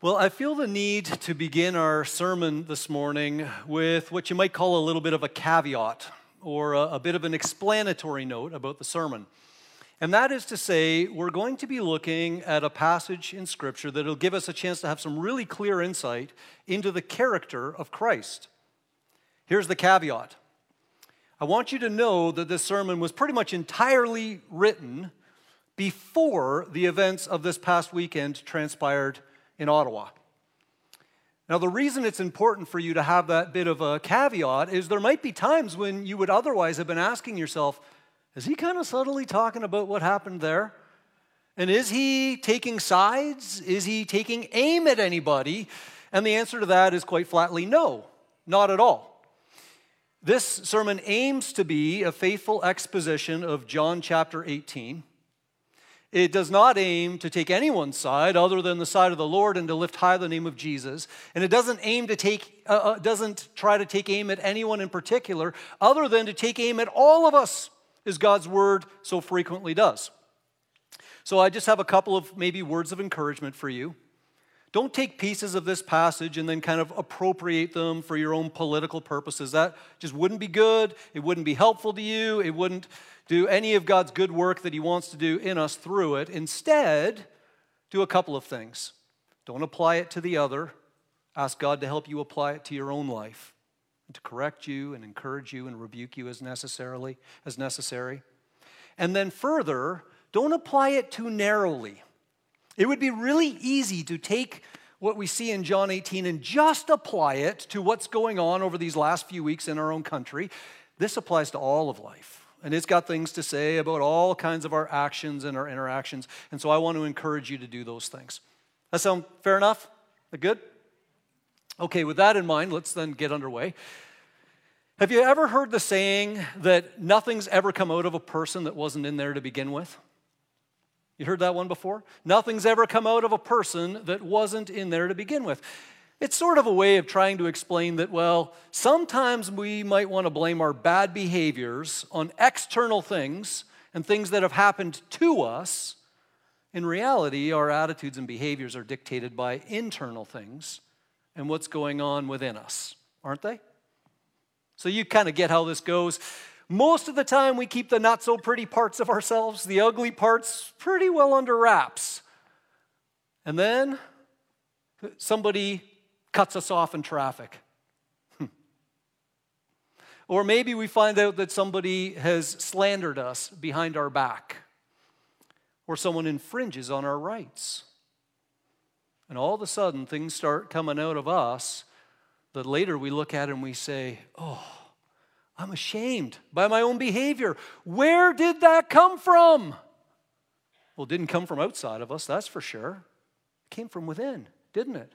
Well, I feel the need to begin our sermon this morning with what you might call a little bit of a caveat or a, a, bit of an explanatory note about the sermon. And that is to say, we're going to be looking at a passage in Scripture that will give us a chance to have some really clear insight into the character of Christ. Here's the caveat I want you to know that this sermon was pretty much entirely written before the events of this past weekend transpired in Ottawa. Now, the reason it's important for you to have that bit of a caveat is there might be times when you would otherwise have been asking yourself, is he kind of subtly talking about what happened there? And is he taking sides? Is he taking aim at anybody? And the answer to that is quite flatly no, not at all. This sermon aims to be a faithful exposition of John chapter 18. It does not aim to take anyone's side other than the side of the Lord and to lift high the name of Jesus. And it doesn't aim to take, uh, uh, doesn't try to take aim at anyone in particular other than to take aim at all of us, as God's word so frequently does. So I just have a couple of maybe words of encouragement for you. Don't take pieces of this passage and then kind of appropriate them for your own political purposes. That just wouldn't be good. It wouldn't be helpful to you. It wouldn't do any of God's good work that He wants to do in us through it. Instead, do a couple of things. Don't apply it to the other. Ask God to help you apply it to your own life and to correct you and encourage you and rebuke you as necessarily as necessary. And then further, don't apply it too narrowly. It would be really easy to take what we see in John 18 and just apply it to what's going on over these last few weeks in our own country. This applies to all of life and it's got things to say about all kinds of our actions and our interactions. And so I want to encourage you to do those things. That sound fair enough? That good? Okay, with that in mind, let's then get underway. Have you ever heard the saying that nothing's ever come out of a person that wasn't in there to begin with? You heard that one before? Nothing's ever come out of a person that wasn't in there to begin with. It's sort of a way of trying to explain that, well, sometimes we might want to blame our bad behaviors on external things and things that have happened to us. In reality, our attitudes and behaviors are dictated by internal things and what's going on within us, aren't they? So you kind of get how this goes. Most of the time, we keep the not so pretty parts of ourselves, the ugly parts, pretty well under wraps. And then somebody cuts us off in traffic. Hmm. or maybe we find out that somebody has slandered us behind our back, or someone infringes on our rights. And all of a sudden, things start coming out of us that later we look at and we say, Oh, I'm ashamed by my own behavior. Where did that come from? Well, it didn't come from outside of us, that's for sure. It came from within, didn't it?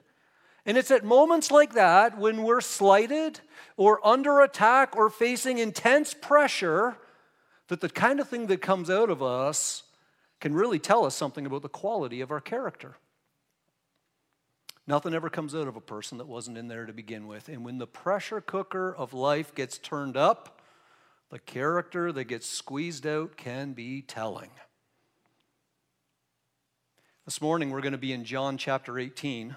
And it's at moments like that when we're slighted or under attack or facing intense pressure that the kind of thing that comes out of us can really tell us something about the quality of our character. Nothing ever comes out of a person that wasn't in there to begin with. And when the pressure cooker of life gets turned up, the character that gets squeezed out can be telling. This morning we're going to be in John chapter 18.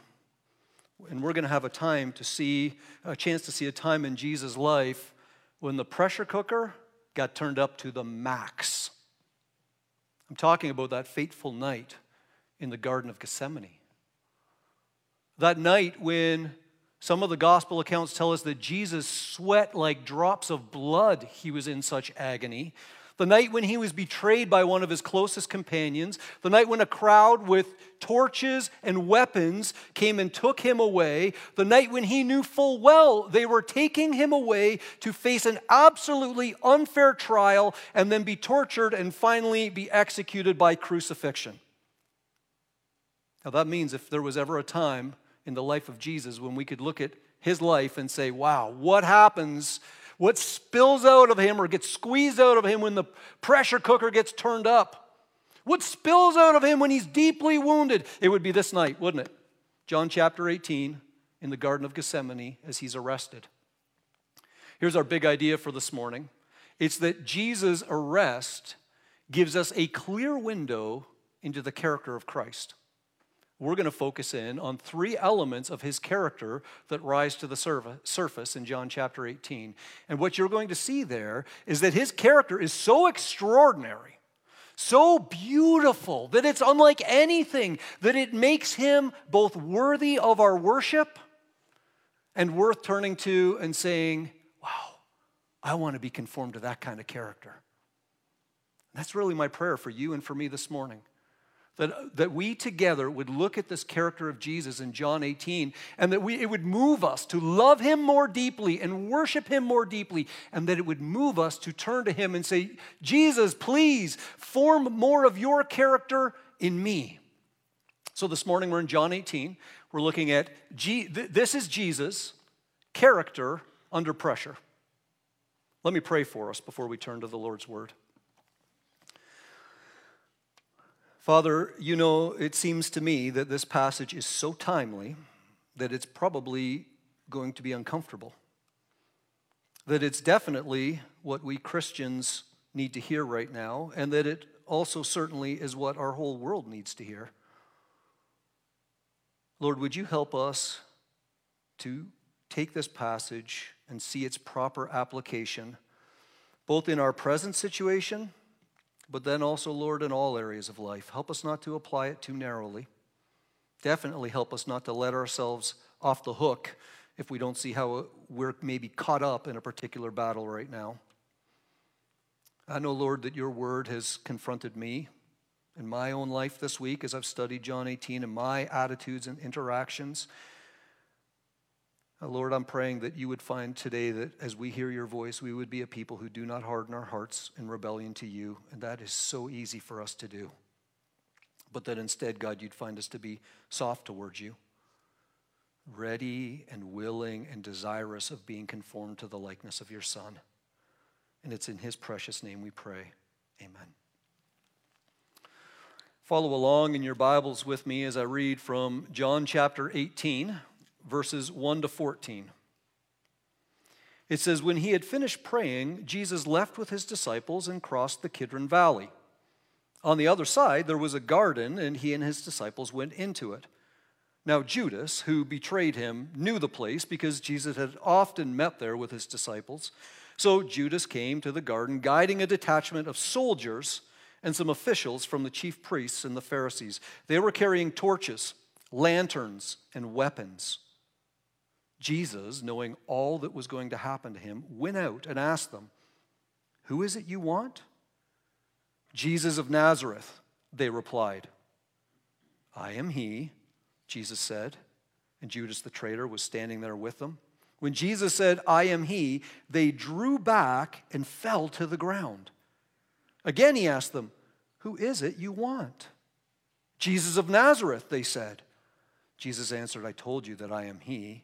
And we're going to have a time to see, a chance to see a time in Jesus' life when the pressure cooker got turned up to the max. I'm talking about that fateful night in the Garden of Gethsemane. That night when some of the gospel accounts tell us that Jesus sweat like drops of blood, he was in such agony the night when he was betrayed by one of his closest companions, the night when a crowd with torches and weapons came and took him away, the night when he knew full well they were taking him away to face an absolutely unfair trial and then be tortured and finally be executed by crucifixion. Now, that means if there was ever a time in the life of Jesus when we could look at his life and say, wow, what happens what spills out of him or gets squeezed out of him when the pressure cooker gets turned up? What spills out of him when he's deeply wounded? It would be this night, wouldn't it? John chapter 18 in the Garden of Gethsemane as he's arrested. Here's our big idea for this morning it's that Jesus' arrest gives us a clear window into the character of Christ. We're going to focus in on three elements of his character that rise to the surface in John chapter 18. And what you're going to see there is that his character is so extraordinary, so beautiful, that it's unlike anything, that it makes him both worthy of our worship and worth turning to and saying, Wow, I want to be conformed to that kind of character. That's really my prayer for you and for me this morning that, that we together would look at this character of Jesus in John 18 and that we, it would move us to love him more deeply and worship him more deeply, and that it would move us to turn to him and say, Jesus, please form more of your character in me. So this morning we're in John 18. We're looking at G, this is Jesus' character under pressure. Let me pray for us before we turn to the Lord's word. Father, you know, it seems to me that this passage is so timely that it's probably going to be uncomfortable. That it's definitely what we Christians need to hear right now, and that it also certainly is what our whole world needs to hear. Lord, would you help us to take this passage and see its proper application, both in our present situation but then also, Lord, in all areas of life. Help us not to apply it too narrowly. Definitely help us not to let ourselves off the hook if we don't see how we're maybe caught up in a particular battle right now. I know, Lord, that your word has confronted me in my own life this week as I've studied John 18 and my attitudes and interactions. Uh, Lord, I'm praying that you would find today that as we hear your voice, we would be a people who do not harden our hearts in rebellion to you. And that is so easy for us to do. But that instead, God, you'd find us to be soft towards you, ready and willing and desirous of being conformed to the likeness of your Son. And it's in his precious name we pray. Amen. Follow along in your Bibles with me as I read from John chapter 18 verses 1 to 14. It says, When he had finished praying, Jesus left with his disciples and crossed the Kidron Valley. On the other side, there was a garden, and he and his disciples went into it. Now, Judas, who betrayed him, knew the place because Jesus had often met there with his disciples. So Judas came to the garden, guiding a detachment of soldiers and some officials from the chief priests and the Pharisees. They were carrying torches, lanterns, and weapons. Jesus, knowing all that was going to happen to him, went out and asked them, Who is it you want? Jesus of Nazareth, they replied. I am he, Jesus said. And Judas the traitor was standing there with them. When Jesus said, I am he, they drew back and fell to the ground. Again, he asked them, Who is it you want? Jesus of Nazareth, they said. Jesus answered, I told you that I am he.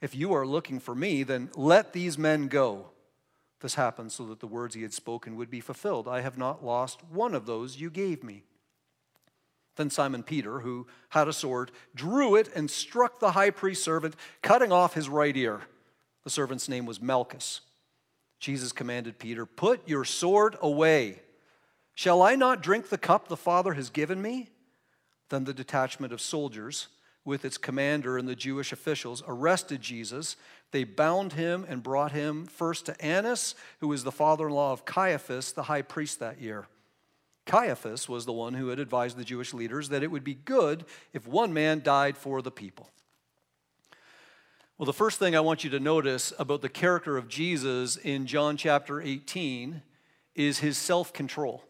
If you are looking for me, then let these men go. This happened so that the words he had spoken would be fulfilled. I have not lost one of those you gave me. Then Simon Peter, who had a sword, drew it and struck the high priest's servant, cutting off his right ear. The servant's name was Malchus. Jesus commanded Peter, Put your sword away. Shall I not drink the cup the Father has given me? Then the detachment of soldiers with its commander and the Jewish officials, arrested Jesus. They bound him and brought him first to Annas, who was the father in law of Caiaphas, the high priest that year. Caiaphas was the one who had advised the Jewish leaders that it would be good if one man died for the people. Well, the first thing I want you to notice about the character of Jesus in John chapter 18 is his self control.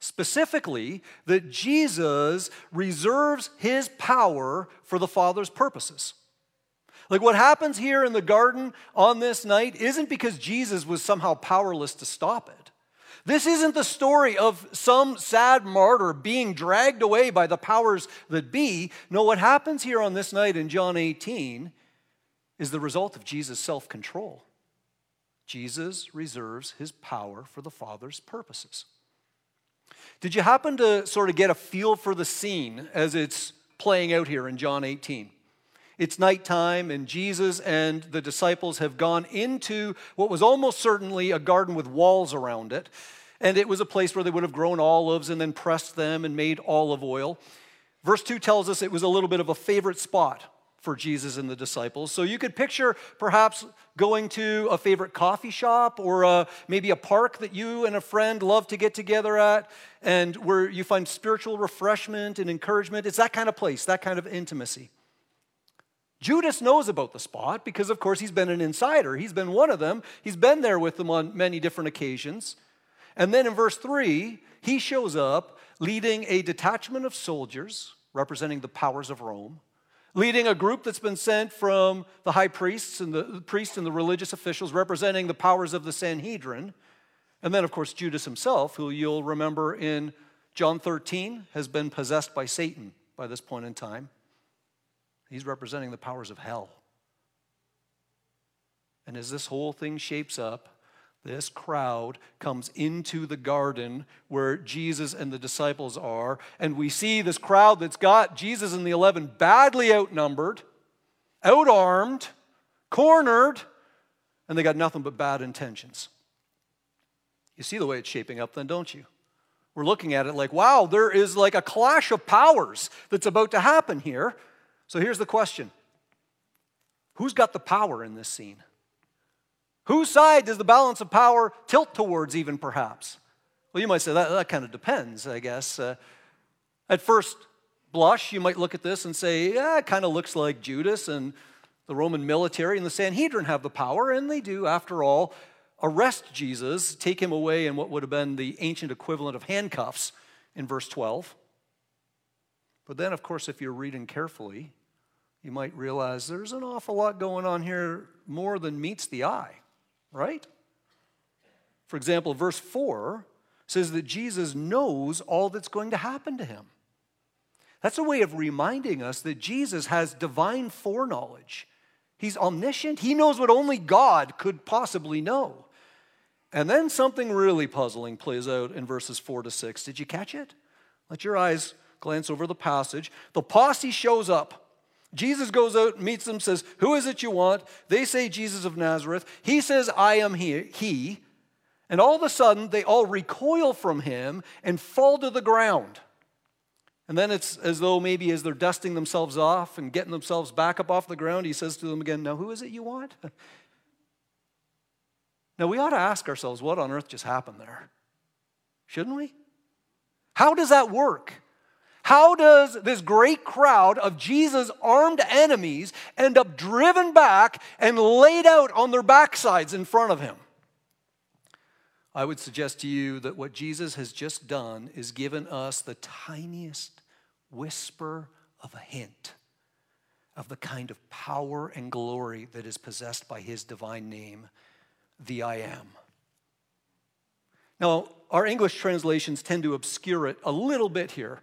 Specifically, that Jesus reserves his power for the Father's purposes. Like what happens here in the garden on this night isn't because Jesus was somehow powerless to stop it. This isn't the story of some sad martyr being dragged away by the powers that be. No, what happens here on this night in John 18 is the result of Jesus' self control. Jesus reserves his power for the Father's purposes. Did you happen to sort of get a feel for the scene as it's playing out here in John 18? It's nighttime, and Jesus and the disciples have gone into what was almost certainly a garden with walls around it. And it was a place where they would have grown olives and then pressed them and made olive oil. Verse 2 tells us it was a little bit of a favorite spot for Jesus and the disciples. So you could picture perhaps going to a favorite coffee shop or a, uh, maybe a park that you and a friend love to get together at and where you find spiritual refreshment and encouragement. It's that kind of place, that kind of intimacy. Judas knows about the spot because, of course, he's been an insider. He's been one of them. He's been there with them on many different occasions. And then in verse 3, he shows up leading a detachment of soldiers representing the powers of Rome leading a group that's been sent from the high priests and the, the priests and the religious officials representing the powers of the Sanhedrin. And then, of course, Judas himself, who you'll remember in John 13 has been possessed by Satan by this point in time. He's representing the powers of hell. And as this whole thing shapes up, this crowd comes into the garden where Jesus and the disciples are, and we see this crowd that's got Jesus and the 11 badly outnumbered, outarmed, cornered, and they got nothing but bad intentions. You see the way it's shaping up, then, don't you? We're looking at it like, wow, there is like a clash of powers that's about to happen here. So here's the question Who's got the power in this scene? Whose side does the balance of power tilt towards, even perhaps? Well, you might say that, that kind of depends, I guess. Uh, at first blush, you might look at this and say, yeah, it kind of looks like Judas and the Roman military and the Sanhedrin have the power, and they do, after all, arrest Jesus, take him away in what would have been the ancient equivalent of handcuffs in verse 12. But then, of course, if you're reading carefully, you might realize there's an awful lot going on here more than meets the eye right? For example, verse 4 says that Jesus knows all that's going to happen to him. That's a way of reminding us that Jesus has divine foreknowledge. He's omniscient, he knows what only God could possibly know. And then something really puzzling plays out in verses 4 to 6. Did you catch it? Let your eyes glance over the passage. The posse shows up. Jesus goes out, meets them, says, Who is it you want? They say, Jesus of Nazareth. He says, I am he. he. And all of a sudden, they all recoil from him and fall to the ground. And then it's as though maybe as they're dusting themselves off and getting themselves back up off the ground, he says to them again, Now, who is it you want? Now, we ought to ask ourselves, what on earth just happened there? Shouldn't we? How does that work? How does this great crowd of Jesus' armed enemies end up driven back and laid out on their backsides in front of him? I would suggest to you that what Jesus has just done is given us the tiniest whisper of a hint of the kind of power and glory that is possessed by his divine name, the I am. Now, our English translations tend to obscure it a little bit here.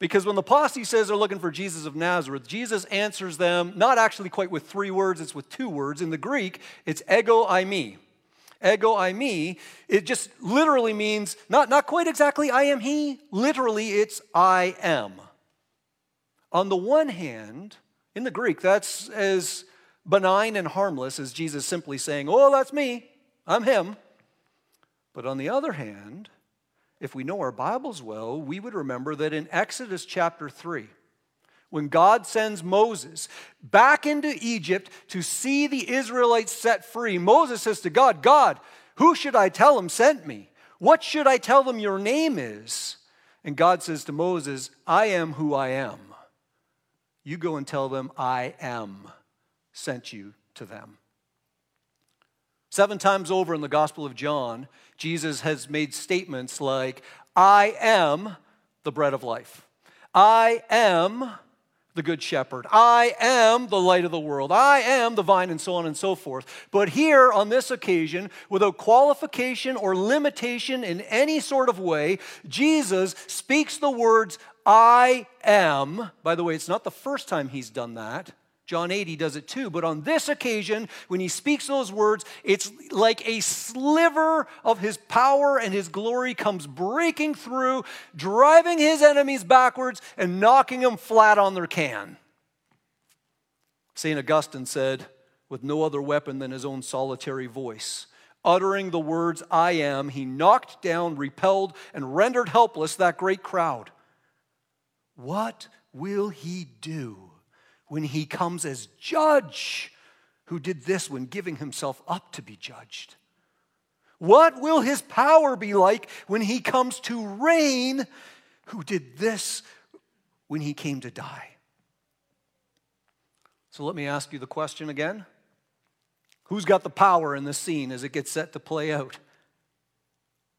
Because when the posse says they're looking for Jesus of Nazareth, Jesus answers them not actually quite with three words, it's with two words. In the Greek, it's ego eimi. Ego eimi, it just literally means not, not quite exactly I am he, literally it's I am. On the one hand, in the Greek, that's as benign and harmless as Jesus simply saying, Oh, that's me, I'm him. But on the other hand, if we know our Bibles well, we would remember that in Exodus chapter 3, when God sends Moses back into Egypt to see the Israelites set free, Moses says to God, God, who should I tell them sent me? What should I tell them your name is? And God says to Moses, I am who I am. You go and tell them, I am sent you to them. Seven times over in the Gospel of John, Jesus has made statements like, I am the bread of life. I am the good shepherd. I am the light of the world. I am the vine, and so on and so forth. But here, on this occasion, without qualification or limitation in any sort of way, Jesus speaks the words, I am. By the way, it's not the first time he's done that. John 8, he does it too. But on this occasion, when he speaks those words, it's like a sliver of his power and his glory comes breaking through, driving his enemies backwards and knocking them flat on their can. St. Augustine said, with no other weapon than his own solitary voice, uttering the words, I am, he knocked down, repelled, and rendered helpless that great crowd. What will he do when he comes as judge who did this when giving himself up to be judged? What will his power be like when he comes to reign who did this when he came to die? So let me ask you the question again. Who's got the power in this scene as it gets set to play out?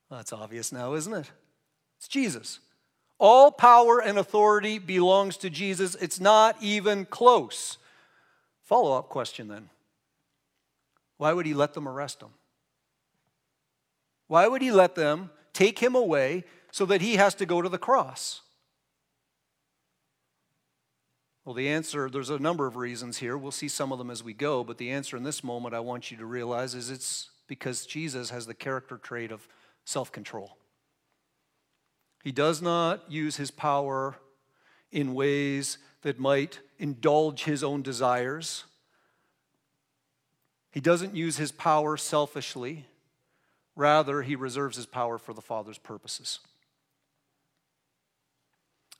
Well, that's obvious now, isn't it? It's Jesus. All power and authority belongs to Jesus. It's not even close. Follow up question then why would he let them arrest him? Why would he let them take him away so that he has to go to the cross? Well, the answer, there's a number of reasons here. We'll see some of them as we go, but the answer in this moment I want you to realize is it's because Jesus has the character trait of self control. He does not use his power in ways that might indulge his own desires. He doesn't use his power selfishly. Rather, he reserves his power for the Father's purposes.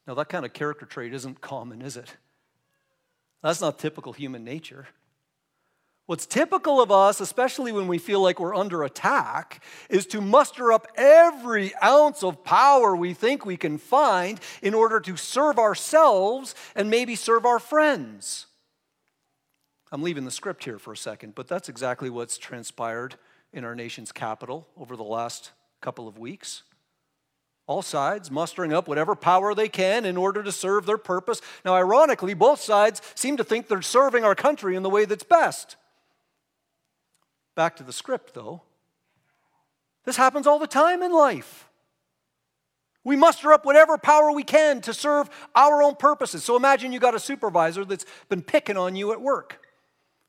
Now, that kind of character trait isn't common, is it? That's not typical human nature. What's typical of us, especially when we feel like we're under attack, is to muster up every ounce of power we think we can find in order to serve ourselves and maybe serve our friends. I'm leaving the script here for a second, but that's exactly what's transpired in our nation's capital over the last couple of weeks all sides mustering up whatever power they can in order to serve their purpose. Now, ironically, both sides seem to think they're serving our country in the way that's best. Back to the script, though. This happens all the time in life. We muster up whatever power we can to serve our own purposes. So imagine you got a supervisor that's been picking on you at work.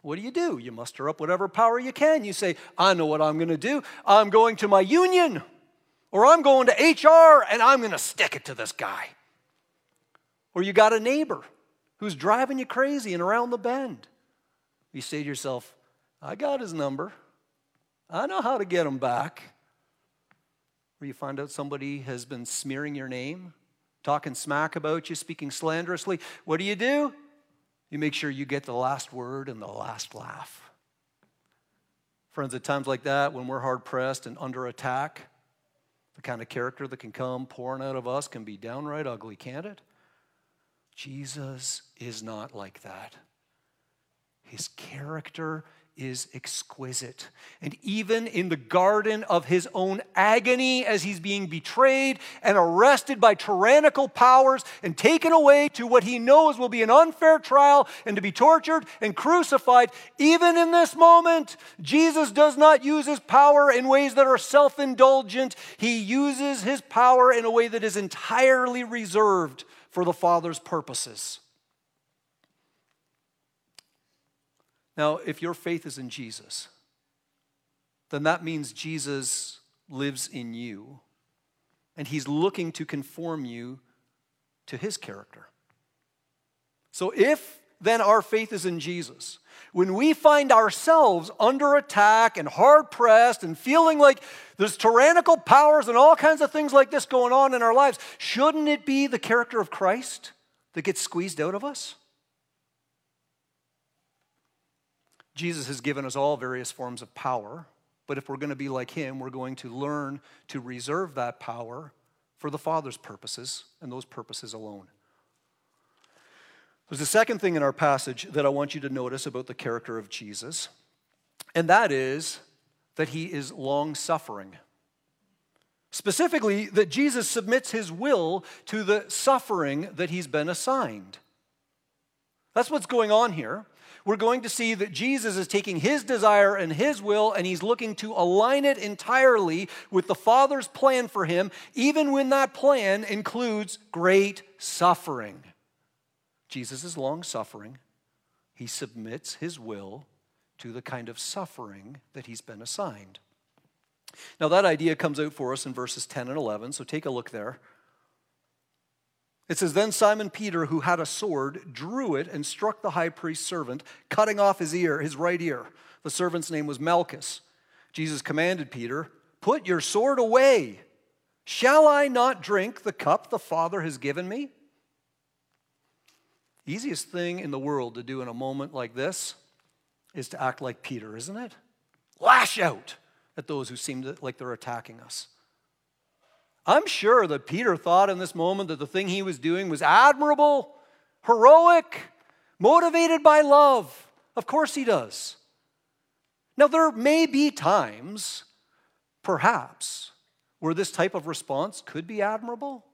What do you do? You muster up whatever power you can. You say, I know what I'm going to do. I'm going to my union. Or I'm going to HR and I'm going to stick it to this guy. Or you got a neighbor who's driving you crazy and around the bend. You say to yourself, I got his number. I know how to get them back. Or you find out somebody has been smearing your name, talking smack about you, speaking slanderously. What do you do? You make sure you get the last word and the last laugh. Friends, at times like that, when we're hard pressed and under attack, the kind of character that can come pouring out of us can be downright ugly, can't it? Jesus is not like that. His character is exquisite. And even in the garden of his own agony, as he's being betrayed and arrested by tyrannical powers and taken away to what he knows will be an unfair trial and to be tortured and crucified, even in this moment, Jesus does not use his power in ways that are self indulgent. He uses his power in a way that is entirely reserved for the Father's purposes. Now, if your faith is in Jesus, then that means Jesus lives in you and he's looking to conform you to his character. So, if then our faith is in Jesus, when we find ourselves under attack and hard pressed and feeling like there's tyrannical powers and all kinds of things like this going on in our lives, shouldn't it be the character of Christ that gets squeezed out of us? Jesus has given us all various forms of power, but if we're going to be like him, we're going to learn to reserve that power for the Father's purposes and those purposes alone. There's a second thing in our passage that I want you to notice about the character of Jesus, and that is that he is long suffering. Specifically, that Jesus submits his will to the suffering that he's been assigned. That's what's going on here we're going to see that Jesus is taking his desire and his will and he's looking to align it entirely with the Father's plan for him, even when that plan includes great suffering. Jesus is long suffering. He submits his will to the kind of suffering that he's been assigned. Now, that idea comes out for us in verses 10 and 11, so take a look there. It says, Then Simon Peter, who had a sword, drew it and struck the high priest's servant, cutting off his ear, his right ear. The servant's name was Malchus. Jesus commanded Peter, Put your sword away. Shall I not drink the cup the Father has given me? Easiest thing in the world to do in a moment like this is to act like Peter, isn't it? Lash out at those who seem to, like they're attacking us. I'm sure that Peter thought in this moment that the thing he was doing was admirable, heroic, motivated by love. Of course he does. Now, there may be times, perhaps, where this type of response could be admirable.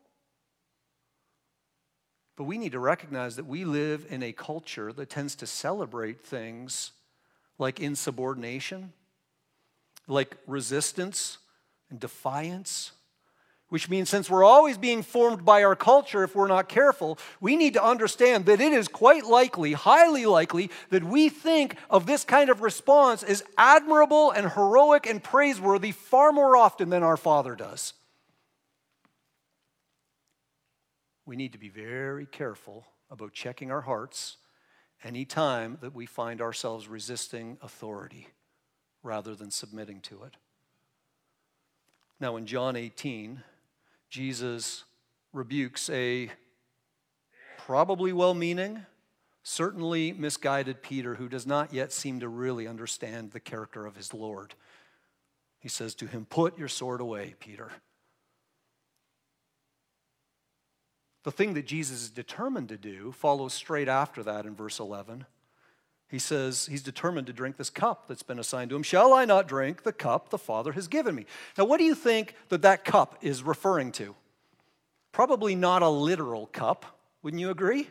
But we need to recognize that we live in a culture that tends to celebrate things like insubordination, like resistance and defiance which means since we're always being formed by our culture if we're not careful, we need to understand that it is quite likely, highly likely, that we think of this kind of response as admirable and heroic and praiseworthy far more often than our Father does. We need to be very careful about checking our hearts any time that we find ourselves resisting authority rather than submitting to it. Now, in John 18, Jesus rebukes a probably well meaning, certainly misguided Peter who does not yet seem to really understand the character of his Lord. He says to him, Put your sword away, Peter. The thing that Jesus is determined to do follows straight after that in verse 11. He says he's determined to drink this cup that's been assigned to him. Shall I not drink the cup the Father has given me? Now, what do you think that that cup is referring to? Probably not a literal cup, wouldn't you agree?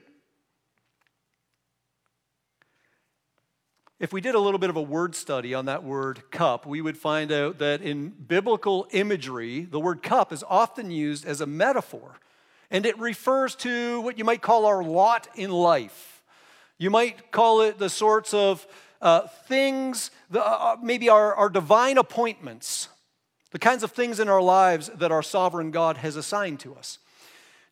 If we did a little bit of a word study on that word cup, we would find out that in biblical imagery, the word cup is often used as a metaphor, and it refers to what you might call our lot in life you might call it the sorts of uh, things, the, uh, uh, maybe our, our divine appointments, the kinds of things in our lives that our sovereign God has assigned to us.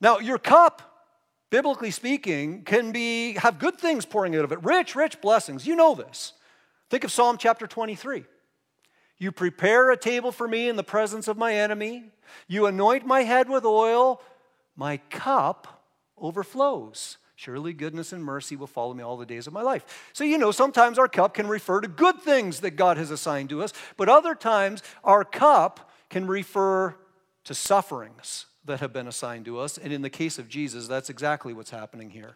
Now, your cup, biblically speaking, can be have good things pouring out of it, rich, rich blessings. You know this. Think of Psalm chapter 23. You prepare a table for me in the presence of my enemy. You anoint my head with oil. My cup overflows. Surely goodness and mercy will follow me all the days of my life. So, you know, sometimes our cup can refer to good things that God has assigned to us, but other times our cup can refer to sufferings that have been assigned to us. And in the case of Jesus, that's exactly what's happening here.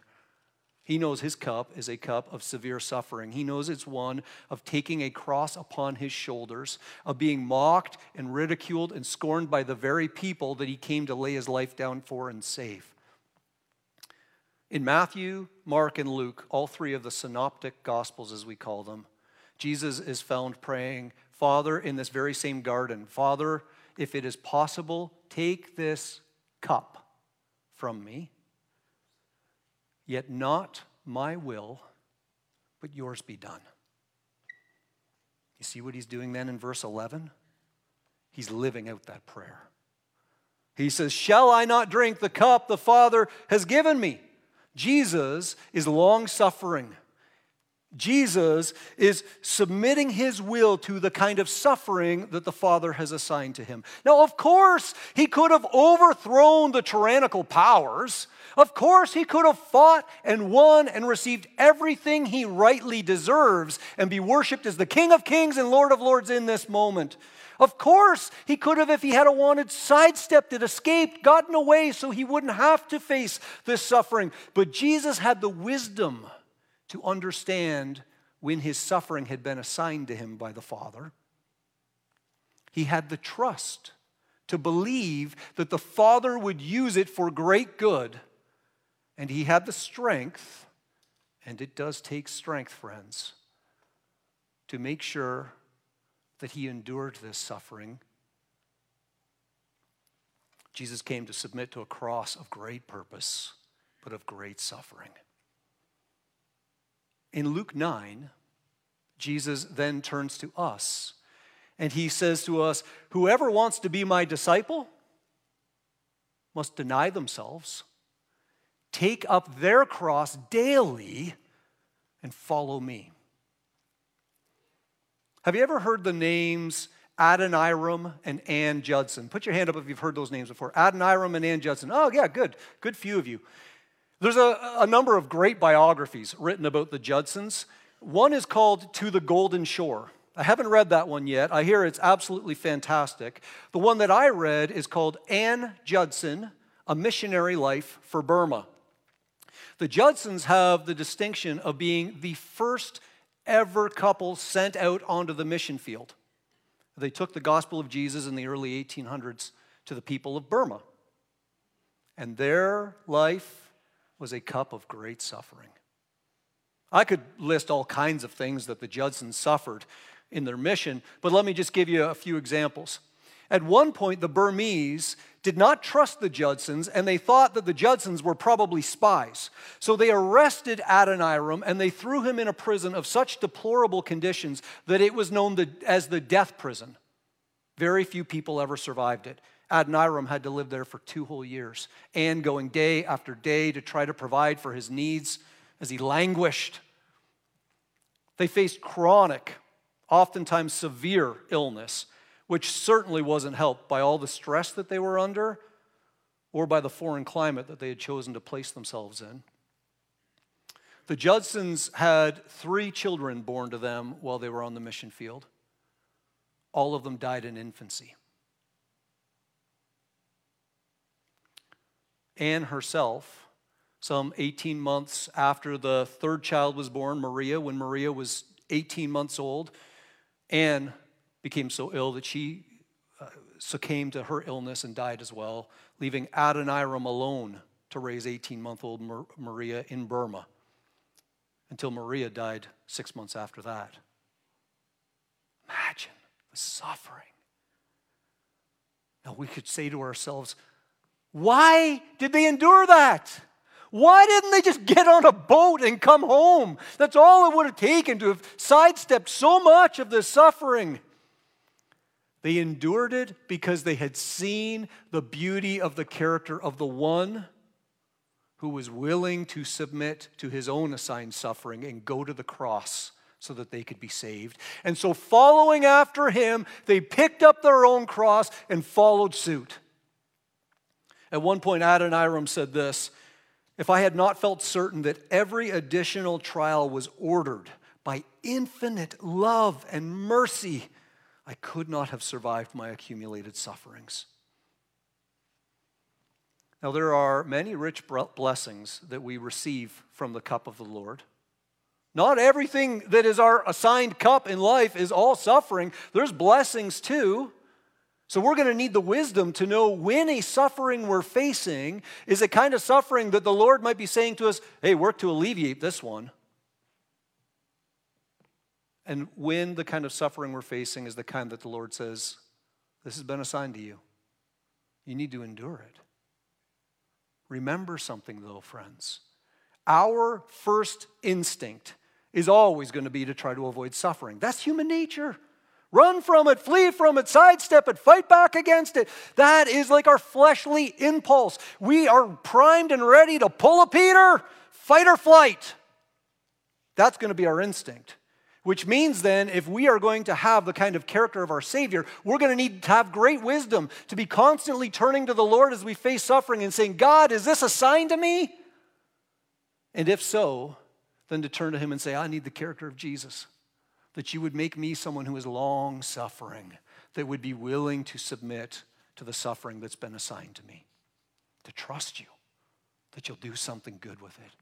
He knows his cup is a cup of severe suffering. He knows it's one of taking a cross upon his shoulders, of being mocked and ridiculed and scorned by the very people that he came to lay his life down for and save. In Matthew, Mark, and Luke, all three of the synoptic gospels, as we call them, Jesus is found praying, Father, in this very same garden, Father, if it is possible, take this cup from me, yet not my will, but yours be done. You see what he's doing then in verse 11? He's living out that prayer. He says, Shall I not drink the cup the Father has given me? Jesus is long suffering. Jesus is submitting his will to the kind of suffering that the Father has assigned to him. Now, of course, he could have overthrown the tyrannical powers. Of course, he could have fought and won and received everything he rightly deserves and be worshiped as the King of Kings and Lord of Lords in this moment. Of course, he could have, if he had wanted, sidestepped it, escaped, gotten away so he wouldn't have to face this suffering. But Jesus had the wisdom to understand when his suffering had been assigned to him by the Father. He had the trust to believe that the Father would use it for great good. And he had the strength, and it does take strength, friends, to make sure that he endured this suffering. Jesus came to submit to a cross of great purpose, but of great suffering. In Luke 9, Jesus then turns to us and he says to us, Whoever wants to be my disciple must deny themselves, take up their cross daily, and follow me. Have you ever heard the names Adoniram and Ann Judson? Put your hand up if you've heard those names before. Adoniram and Ann Judson. Oh, yeah, good. Good few of you. There's a, a number of great biographies written about the Judsons. One is called To the Golden Shore. I haven't read that one yet. I hear it's absolutely fantastic. The one that I read is called Ann Judson, A Missionary Life for Burma. The Judsons have the distinction of being the first ever couple sent out onto the mission field. They took the gospel of Jesus in the early 1800s to the people of Burma. And their life was a cup of great suffering. I could list all kinds of things that the Judsons suffered in their mission, but let me just give you a few examples. At one point, the Burmese did not trust the Judsons, and they thought that the Judsons were probably spies. So they arrested Adoniram and they threw him in a prison of such deplorable conditions that it was known as the death prison. Very few people ever survived it. Adoniram had to live there for two whole years, and going day after day to try to provide for his needs as he languished. They faced chronic, oftentimes severe illness which certainly wasn't helped by all the stress that they were under or by the foreign climate that they had chosen to place themselves in. The Judsons had three children born to them while they were on the mission field. All of them died in infancy. Ann herself, some 18 months after the third child was born, Maria, when Maria was 18 months old, Ann became so ill that she uh, succumbed to her illness and died as well, leaving Adoniram alone to raise 18 month old Maria in Burma until Maria died six months after that. Imagine the suffering. Now we could say to ourselves, why did they endure that? Why didn't they just get on a boat and come home? That's all it would have taken to have sidestepped so much of the suffering. They endured it because they had seen the beauty of the character of the one who was willing to submit to his own assigned suffering and go to the cross so that they could be saved. And so, following after him, they picked up their own cross and followed suit. At one point, Adoniram said this If I had not felt certain that every additional trial was ordered by infinite love and mercy, I could not have survived my accumulated sufferings. Now, there are many rich blessings that we receive from the cup of the Lord. Not everything that is our assigned cup in life is all suffering. There's blessings too. So, we're going to need the wisdom to know when a suffering we're facing is a kind of suffering that the Lord might be saying to us, hey, work to alleviate this one. And when the kind of suffering we're facing is the kind that the Lord says, This has been assigned to you, you need to endure it. Remember something, though, friends. Our first instinct is always going to be to try to avoid suffering. That's human nature. Run from it, flee from it, sidestep it, fight back against it. That is like our fleshly impulse. We are primed and ready to pull a Peter, fight or flight. That's going to be our instinct. Which means then, if we are going to have the kind of character of our Savior, we're going to need to have great wisdom to be constantly turning to the Lord as we face suffering and saying, God, is this a sign to me? And if so, then to turn to Him and say, I need the character of Jesus, that you would make me someone who is long suffering, that would be willing to submit to the suffering that's been assigned to me, to trust you, that you'll do something good with it.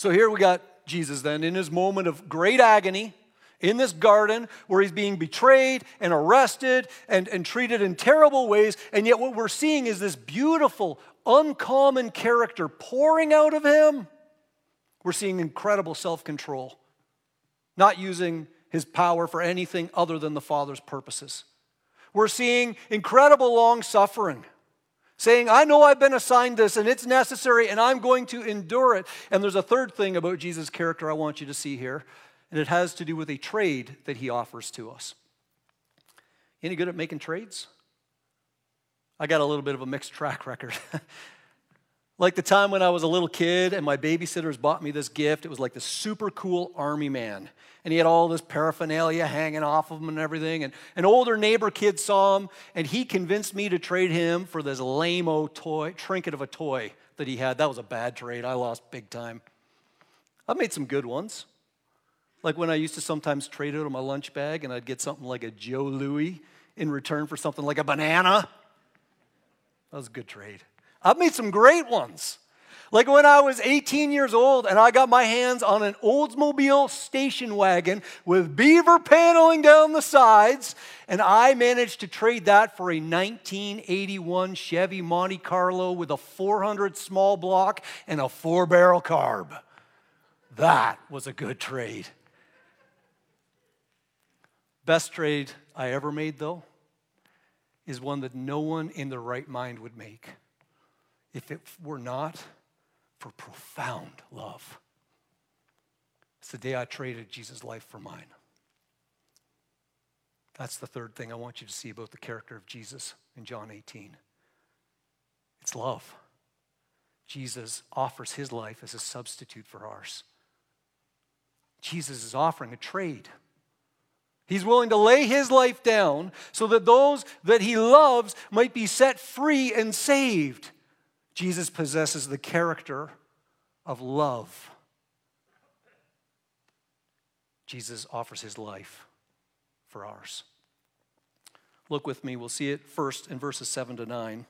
So here we got Jesus then in his moment of great agony in this garden where he's being betrayed and arrested and, and treated in terrible ways. And yet, what we're seeing is this beautiful, uncommon character pouring out of him. We're seeing incredible self control, not using his power for anything other than the Father's purposes. We're seeing incredible long suffering saying, I know I've been assigned this and it's necessary and I'm going to endure it. And there's a third thing about Jesus' character I want you to see here, and it has to do with a trade that he offers to us. Any good at making trades? I got a little bit of a mixed track record. like the time when I was a little kid and my babysitters bought me this gift, it was like the super cool army man and he had all this paraphernalia hanging off of him and everything. And an older neighbor kid saw him, and he convinced me to trade him for this lame toy, trinket of a toy that he had. That was a bad trade. I lost big time. I've made some good ones. Like when I used to sometimes trade out of my lunch bag and I'd get something like a Joe Louis in return for something like a banana. That was a good trade. I've made some great ones. Like when I was 18 years old and I got my hands on an Oldsmobile station wagon with beaver paneling down the sides, and I managed to trade that for a 1981 Chevy Monte Carlo with a 400 small block and a four barrel carb. That was a good trade. Best trade I ever made, though, is one that no one in their right mind would make if it were not for profound love. It's the day I traded Jesus' life for mine. That's the third thing I want you to see about the character of Jesus in John 18. It's love. Jesus offers his life as a substitute for ours. Jesus is offering a trade. He's willing to lay his life down so that those that he loves might be set free and saved. Jesus possesses the character of love. Jesus offers his life for ours. Look with me, we'll see it first in verses 7 to 9.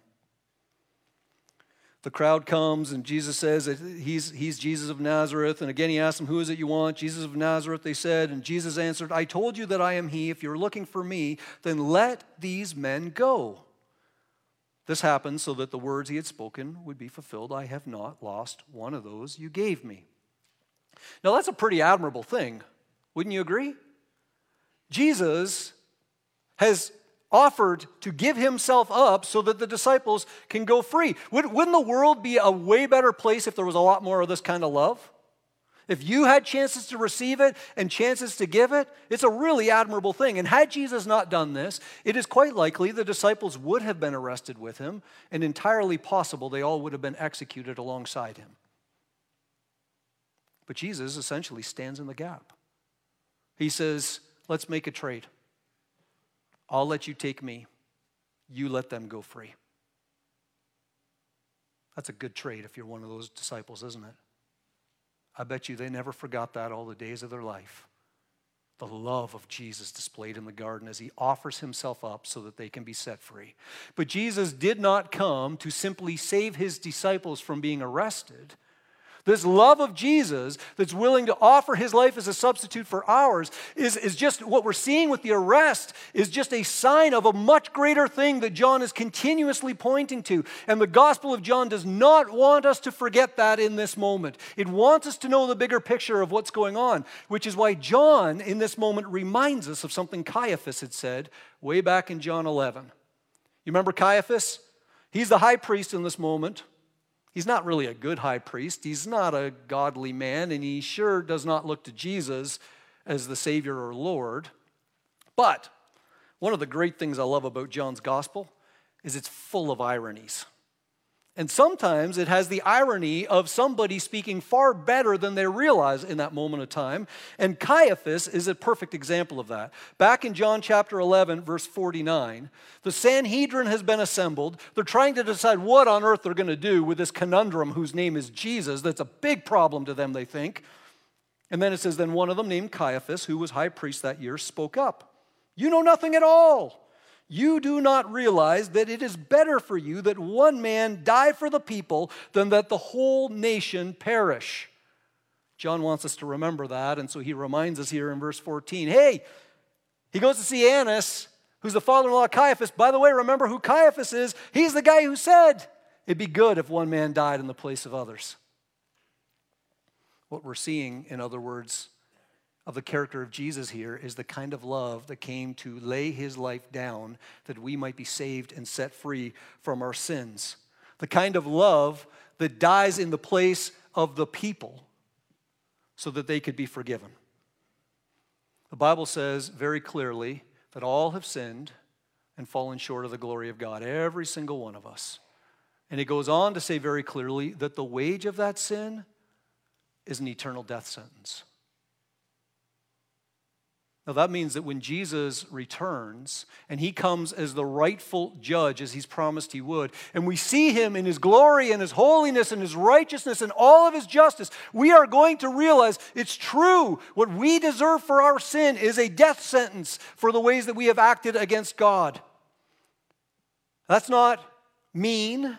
The crowd comes, and Jesus says that he's, he's Jesus of Nazareth. And again, he asks them, Who is it you want? Jesus of Nazareth, they said. And Jesus answered, I told you that I am he. If you're looking for me, then let these men go. This happened so that the words he had spoken would be fulfilled. I have not lost one of those you gave me. Now, that's a pretty admirable thing. Wouldn't you agree? Jesus has offered to give himself up so that the disciples can go free. Wouldn't the world be a way better place if there was a lot more of this kind of love? If you had chances to receive it and chances to give it, it's a really admirable thing. And had Jesus not done this, it is quite likely the disciples would have been arrested with him, and entirely possible they all would have been executed alongside him. But Jesus essentially stands in the gap. He says, Let's make a trade. I'll let you take me, you let them go free. That's a good trade if you're one of those disciples, isn't it? I bet you they never forgot that all the days of their life. The love of Jesus displayed in the garden as he offers himself up so that they can be set free. But Jesus did not come to simply save his disciples from being arrested. This love of Jesus that's willing to offer his life as a substitute for ours is, is just what we're seeing with the arrest is just a sign of a much greater thing that John is continuously pointing to. And the Gospel of John does not want us to forget that in this moment. It wants us to know the bigger picture of what's going on, which is why John in this moment reminds us of something Caiaphas had said way back in John 11. You remember Caiaphas? He's the high priest in this moment. He's not really a good high priest. He's not a godly man, and he sure does not look to Jesus as the Savior or Lord. But one of the great things I love about John's gospel is it's full of ironies. And sometimes it has the irony of somebody speaking far better than they realize in that moment of time. And Caiaphas is a perfect example of that. Back in John chapter 11, verse 49, the Sanhedrin has been assembled. They're trying to decide what on earth they're going to do with this conundrum whose name is Jesus. That's a big problem to them, they think. And then it says, Then one of them, named Caiaphas, who was high priest that year, spoke up. You know nothing at all you do not realize that it is better for you that one man die for the people than that the whole nation perish. John wants us to remember that, and so he reminds us here in verse 14 hey, he goes to see Annas, who's the father in law of Caiaphas. By the way, remember who Caiaphas is. He's the guy who said it'd be good if one man died in the place of others. What we're seeing, in other words, of the character of Jesus here is the kind of love that came to lay his life down that we might be saved and set free from our sins. The kind of love that dies in the place of the people so that they could be forgiven. The Bible says very clearly that all have sinned and fallen short of the glory of God, every single one of us. And it goes on to say very clearly that the wage of that sin is an eternal death sentence. Now, that means that when Jesus returns and he comes as the rightful judge, as he's promised he would, and we see him in his glory and his holiness and his righteousness and all of his justice, we are going to realize it's true. What we deserve for our sin is a death sentence for the ways that we have acted against God. That's not mean.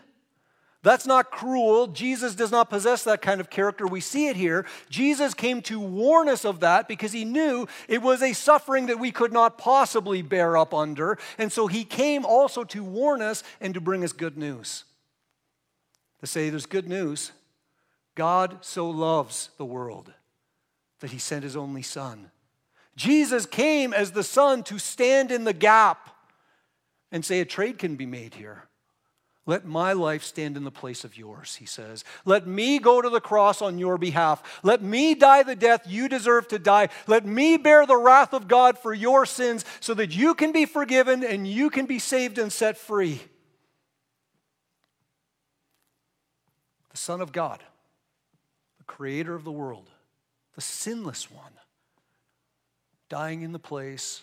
That's not cruel. Jesus does not possess that kind of character. We see it here. Jesus came to warn us of that because he knew it was a suffering that we could not possibly bear up under. And so he came also to warn us and to bring us good news. To say there's good news. God so loves the world that he sent his only son. Jesus came as the son to stand in the gap and say a trade can be made here. Let my life stand in the place of yours, he says. Let me go to the cross on your behalf. Let me die the death you deserve to die. Let me bear the wrath of God for your sins so that you can be forgiven and you can be saved and set free. The Son of God, the creator of the world, the sinless one, dying in the place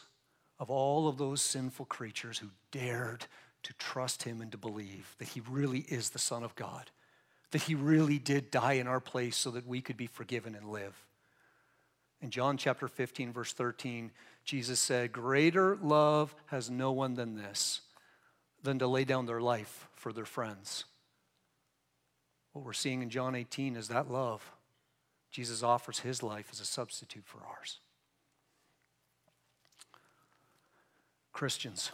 of all of those sinful creatures who dared to trust him and to believe that he really is the Son of God, that he really did die in our place so that we could be forgiven and live. In John chapter 15, verse 13, Jesus said, Greater love has no one than this, than to lay down their life for their friends. What we're seeing in John 18 is that love. Jesus offers his life as a substitute for ours. Christians,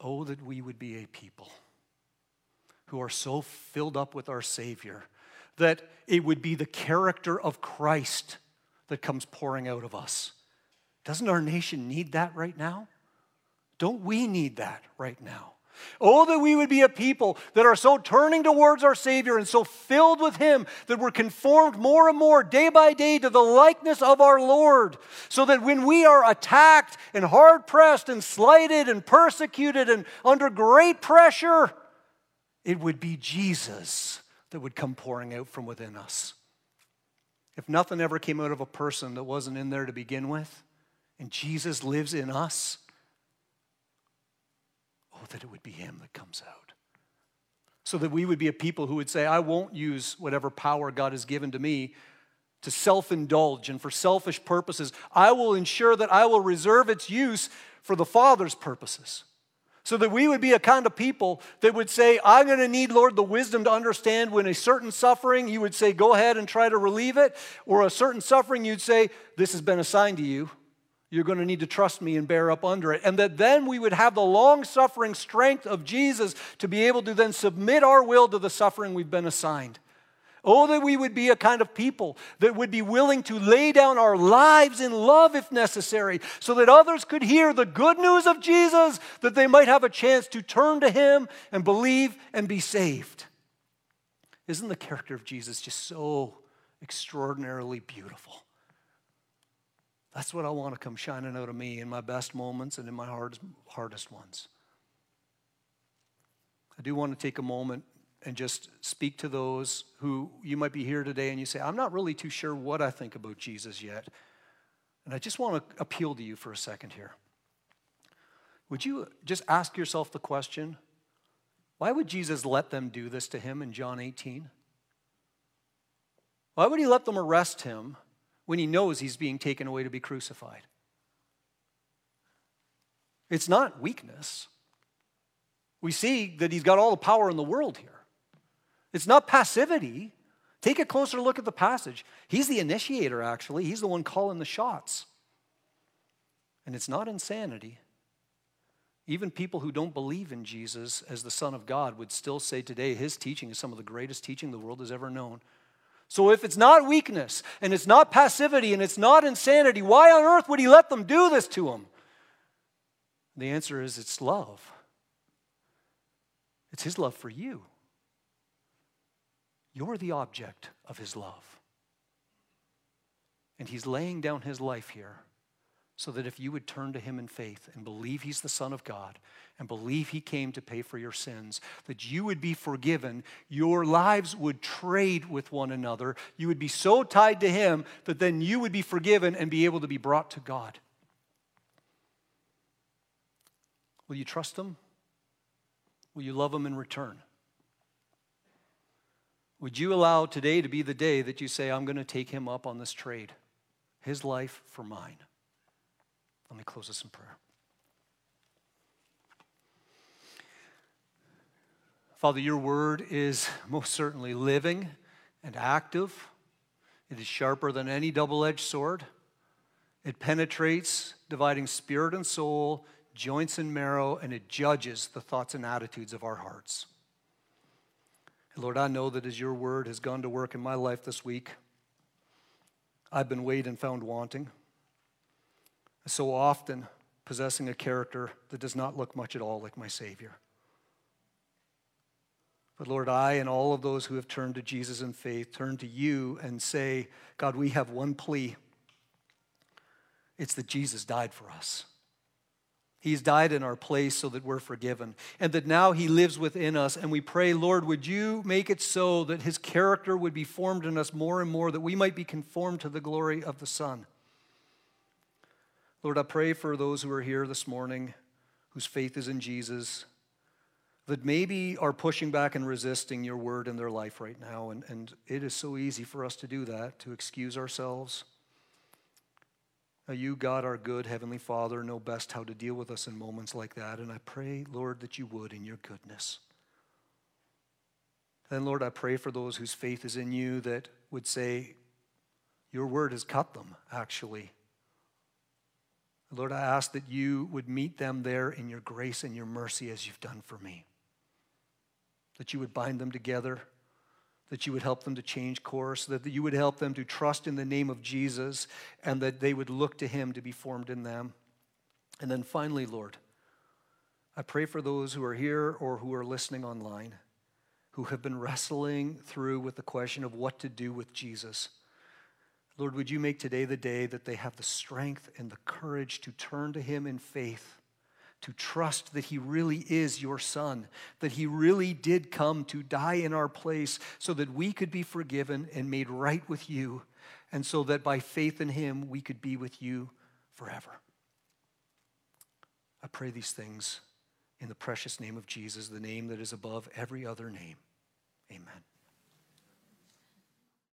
Oh, that we would be a people who are so filled up with our Savior that it would be the character of Christ that comes pouring out of us. Doesn't our nation need that right now? Don't we need that right now? Oh, that we would be a people that are so turning towards our Savior and so filled with Him that we're conformed more and more day by day to the likeness of our Lord. So that when we are attacked and hard pressed and slighted and persecuted and under great pressure, it would be Jesus that would come pouring out from within us. If nothing ever came out of a person that wasn't in there to begin with, and Jesus lives in us, Oh, that it would be Him that comes out. So that we would be a people who would say, I won't use whatever power God has given to me to self indulge and for selfish purposes. I will ensure that I will reserve its use for the Father's purposes. So that we would be a kind of people that would say, I'm going to need, Lord, the wisdom to understand when a certain suffering, you would say, go ahead and try to relieve it. Or a certain suffering, you'd say, this has been assigned to you. You're going to need to trust me and bear up under it. And that then we would have the long suffering strength of Jesus to be able to then submit our will to the suffering we've been assigned. Oh, that we would be a kind of people that would be willing to lay down our lives in love if necessary, so that others could hear the good news of Jesus, that they might have a chance to turn to Him and believe and be saved. Isn't the character of Jesus just so extraordinarily beautiful? That's what I want to come shining out of me in my best moments and in my hardest, hardest ones. I do want to take a moment and just speak to those who you might be here today and you say, I'm not really too sure what I think about Jesus yet. And I just want to appeal to you for a second here. Would you just ask yourself the question why would Jesus let them do this to him in John 18? Why would he let them arrest him when he knows he's being taken away to be crucified. It's not weakness. We see that he's got all the power in the world here. It's not passivity. Take a closer look at the passage. He's the initiator, actually, he's the one calling the shots. And it's not insanity. Even people who don't believe in Jesus as the Son of God would still say today his teaching is some of the greatest teaching the world has ever known. So if it's not weakness and it's not passivity and it's not insanity, why on earth would he let them do this to him? The answer is it's love. It's his love for you. You're the object of his love. And he's laying down his life here so that if you would turn to him in faith and believe he's the Son of God and believe he came to pay for your sins, that you would be forgiven, your lives would trade with one another. You would be so tied to him that then you would be forgiven and be able to be brought to God. Will you trust him? Will you love him in return? Would you allow today to be the day that you say, I'm going to take him up on this trade, his life for mine? Let me close this in prayer. Father, your word is most certainly living and active. It is sharper than any double edged sword. It penetrates, dividing spirit and soul, joints and marrow, and it judges the thoughts and attitudes of our hearts. Lord, I know that as your word has gone to work in my life this week, I've been weighed and found wanting so often possessing a character that does not look much at all like my Savior. But Lord, I and all of those who have turned to Jesus in faith turn to you and say, God, we have one plea. It's that Jesus died for us. He's died in our place so that we're forgiven, and that now He lives within us. And we pray, Lord, would you make it so that His character would be formed in us more and more, that we might be conformed to the glory of the Son. Lord, I pray for those who are here this morning whose faith is in Jesus that maybe are pushing back and resisting your word in their life right now. And, and it is so easy for us to do that, to excuse ourselves. You, God, our good Heavenly Father, know best how to deal with us in moments like that. And I pray, Lord, that you would in your goodness. And Lord, I pray for those whose faith is in you that would say, Your word has cut them, actually. Lord, I ask that you would meet them there in your grace and your mercy as you've done for me. That you would bind them together, that you would help them to change course, that you would help them to trust in the name of Jesus, and that they would look to him to be formed in them. And then finally, Lord, I pray for those who are here or who are listening online who have been wrestling through with the question of what to do with Jesus. Lord, would you make today the day that they have the strength and the courage to turn to Him in faith, to trust that He really is your Son, that He really did come to die in our place so that we could be forgiven and made right with you, and so that by faith in Him we could be with you forever. I pray these things in the precious name of Jesus, the name that is above every other name. Amen.